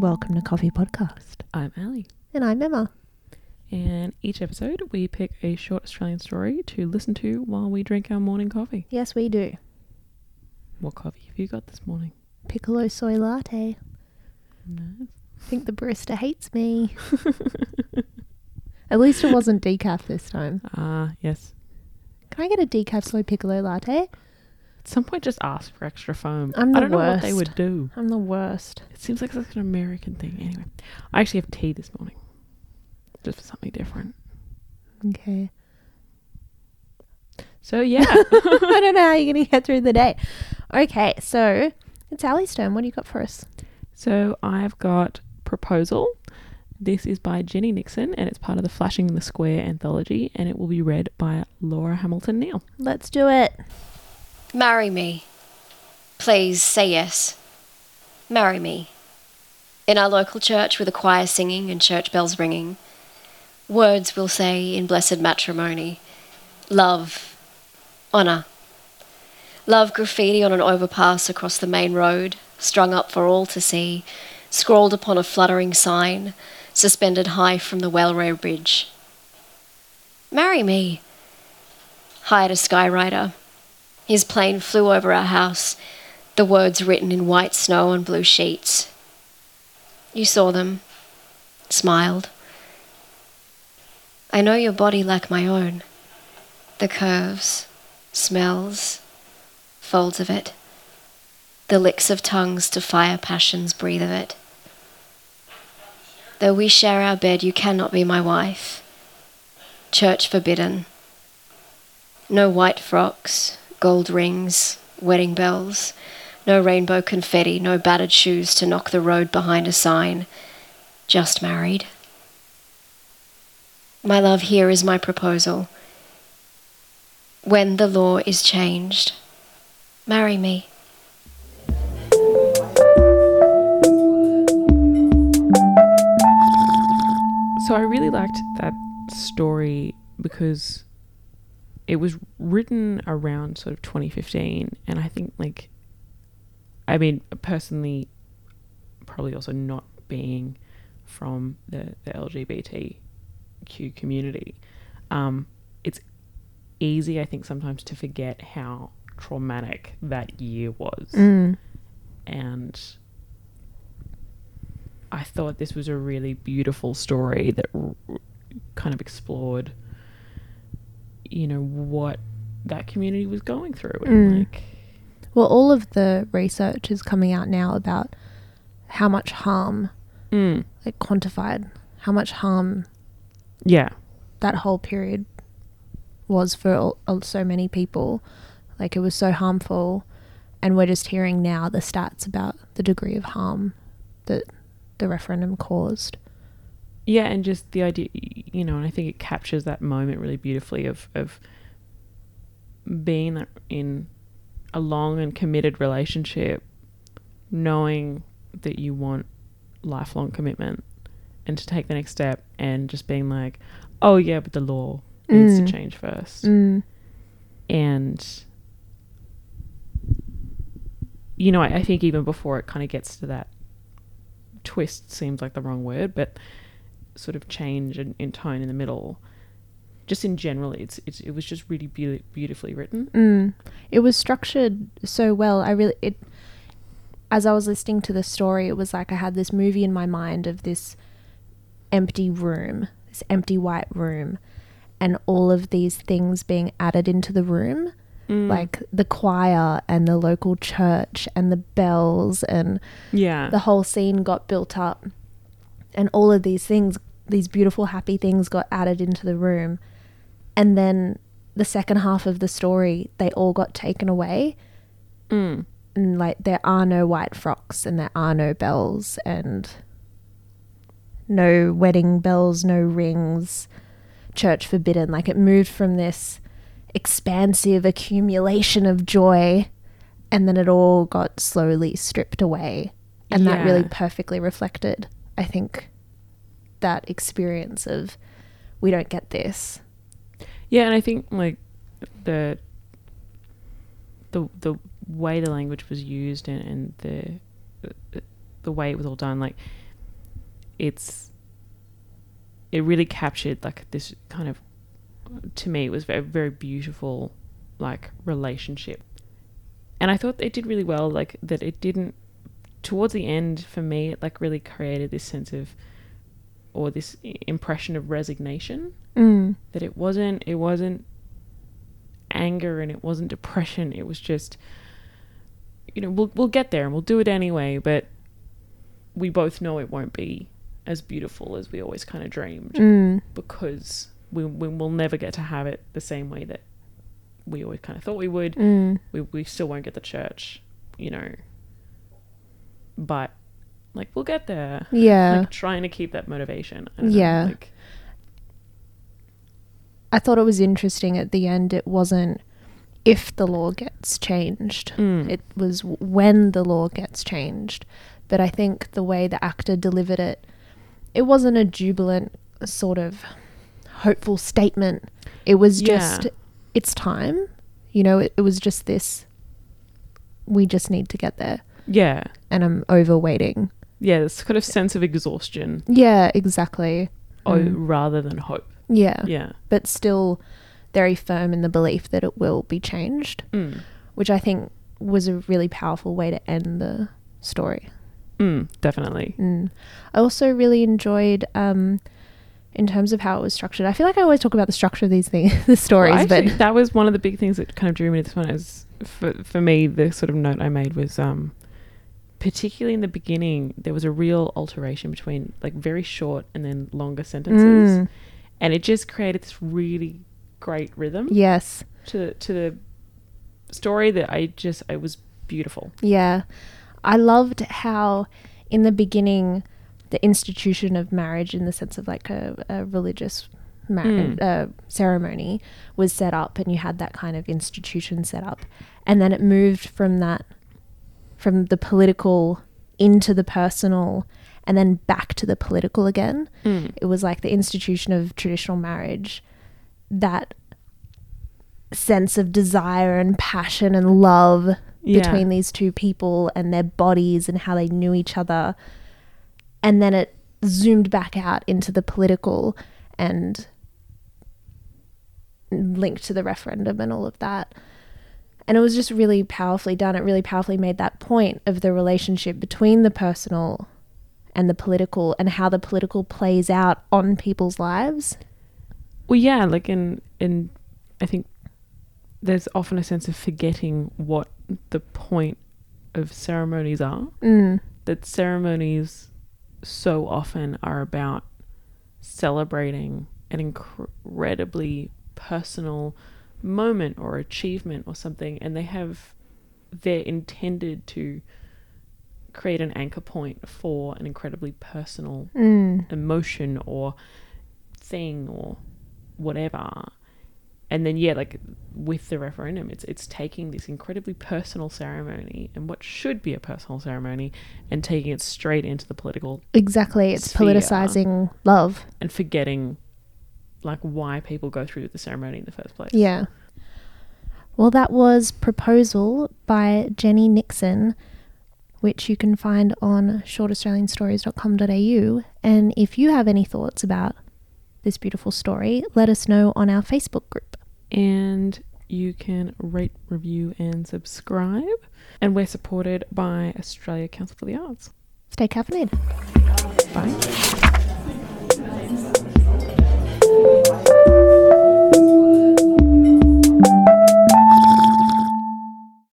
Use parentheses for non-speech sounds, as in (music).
welcome to Coffee Podcast. I'm Ali. And I'm Emma. And each episode, we pick a short Australian story to listen to while we drink our morning coffee. Yes, we do. What coffee have you got this morning? Piccolo soy latte. Nice. I think the barista hates me. (laughs) At least it wasn't decaf this time. Ah, yes. Can I get a decaf soy piccolo latte? At some point, just ask for extra foam. I'm I the don't know what they worst. would do. I'm the worst. It seems like such an American thing. Anyway, I actually have tea this morning, just for something different. Okay. So yeah, (laughs) (laughs) I don't know how you're going to get through the day. Okay, so it's Ali's turn. What do you got for us? so I've got proposal. This is by Jenny Nixon, and it's part of the Flashing the Square anthology, and it will be read by Laura Hamilton Neal. Let's do it. Marry me. Please say yes. Marry me. In our local church with a choir singing and church bells ringing, words we'll say in blessed matrimony love, honour. Love graffiti on an overpass across the main road, strung up for all to see, scrawled upon a fluttering sign, suspended high from the railway bridge. Marry me. Hired a skywriter. His plane flew over our house, the words written in white snow on blue sheets. You saw them, smiled. I know your body like my own, the curves, smells, folds of it, the licks of tongues to fire passions breathe of it. Though we share our bed, you cannot be my wife. Church forbidden. No white frocks, gold rings, wedding bells, no rainbow confetti, no battered shoes to knock the road behind a sign. Just married. My love, here is my proposal. When the law is changed, marry me. So I really liked that story because it was written around sort of 2015 and I think like I mean personally probably also not being from the, the LGBTQ community um, it's easy I think sometimes to forget how traumatic that year was Mm. and I thought this was a really beautiful story that r- kind of explored, you know, what that community was going through. And Mm. like, Well, all of the research is coming out now about how much harm, mm, like quantified, how much harm yeah, that whole period was for all, all- so many people. Like it was so harmful, and we're just hearing now the stats about the degree of harm that the referendum caused. Yeah, and just the idea, you know, and I think it captures that moment really beautifully of of being in a long and committed relationship, knowing that you want lifelong commitment, and to take the next step, and just being like, oh yeah, but the law needs Mm. to change first. Mm. and you know I, I think even before it kind of gets to that twist seems like the wrong word but sort of change in, in tone in the middle just in general it's, it's it was just really beau- beautifully written Mm. It was structured so well. I really it as I was listening to the story, it was like I had this movie in my mind of this empty room, this empty white room, and all of these things being added into the room. Mm. Like the choir and the local church and the bells and yeah the whole scene got built up and all of these things these beautiful happy things got added into the room. And then the second half of the story they all got taken away. Mm. and like there are no white frocks and there are no bells and no wedding bells no rings church forbidden. Like it moved from this expansive accumulation of joy and then it all got slowly stripped away. And that really perfectly reflected i think that experience of we don't get this. Yeah and i think like the the the way the language was used and, and the, the way it was all done like it's it really captured like this kind of to me it was very very beautiful like relationship. And i thought it did really well like that it didn't towards the end for me it like really created this sense of or this impression of resignation Mm. that it wasn't it wasn't anger and it wasn't depression it was just you know we'll we'll get there and we'll do it anyway but we both know it won't be as beautiful as we always kind of dreamed Mm. because we, we will never get to have it the same way that we always kind of thought we would Mm. we, we still won't get the church you know but like we'll get there Yeah. like trying to keep that motivation I don't know, Yeah. like I thought it was interesting at the end. It wasn't if the law gets changed. mm, It was when the law gets changed. But I think the way the actor delivered it, it wasn't a jubilant sort of hopeful statement. It was just, Yeah. it's time. You know, it, it was just this, we just need to get there. yeah And I'm over waiting. Yeah this kind of sense of exhaustion Yeah, exactly. oh, Mm. rather than hope Yeah. yeah But still very firm in the belief that it will be changed, mm. which I think was a really powerful way to end the story. Mm, definitely Mm. I also really enjoyed, um, in terms of how it was structured. I feel like I always talk about the structure of these things, (laughs) the stories, Well, but that was one of the big things that kind of drew me to this one. Is for for me, the sort of note I made was, um, particularly in the beginning, there was a real alteration between like very short and then longer sentences, Mm. and it just created this really great rhythm yes, to to the story that I just it was beautiful. yeah, I loved how in the beginning the institution of marriage, in the sense of like a, a religious marriage Mm. uh, ceremony, was set up, and you had that kind of institution set up, and then it moved from that, from the political into the personal, and then back to the political again. Mm. it was like the institution of traditional marriage that sense of desire and passion and love Yeah. between these two people and their bodies and how they knew each other and then it zoomed back out into the political and linked to the referendum and all of that and it was just really powerfully done it really powerfully made that point of the relationship between the personal and the political and how the political plays out on people's lives. Well, yeah, like in in I think there's often a sense of forgetting what the point of ceremonies are. Mm. That ceremonies so often are about celebrating an incredibly personal moment or achievement or something, and they have they're intended to create an anchor point for an incredibly personal Mm. emotion or thing or whatever. And then yeah, like with the referendum, it's it's taking this incredibly personal ceremony and what should be a personal ceremony and taking it straight into the political Exactly. It's Sphere. politicizing love. and forgetting like why people go through the ceremony in the first place. Yeah. Well, that was Proposal by Jenny Nixon, which you can find on shortaustralianstories.com.au. And if you have any thoughts about this beautiful story, let us know on our Facebook group. And you can rate, review, and subscribe. And we're supported by Australia Council for the Arts. Stay caffeinated. Bye.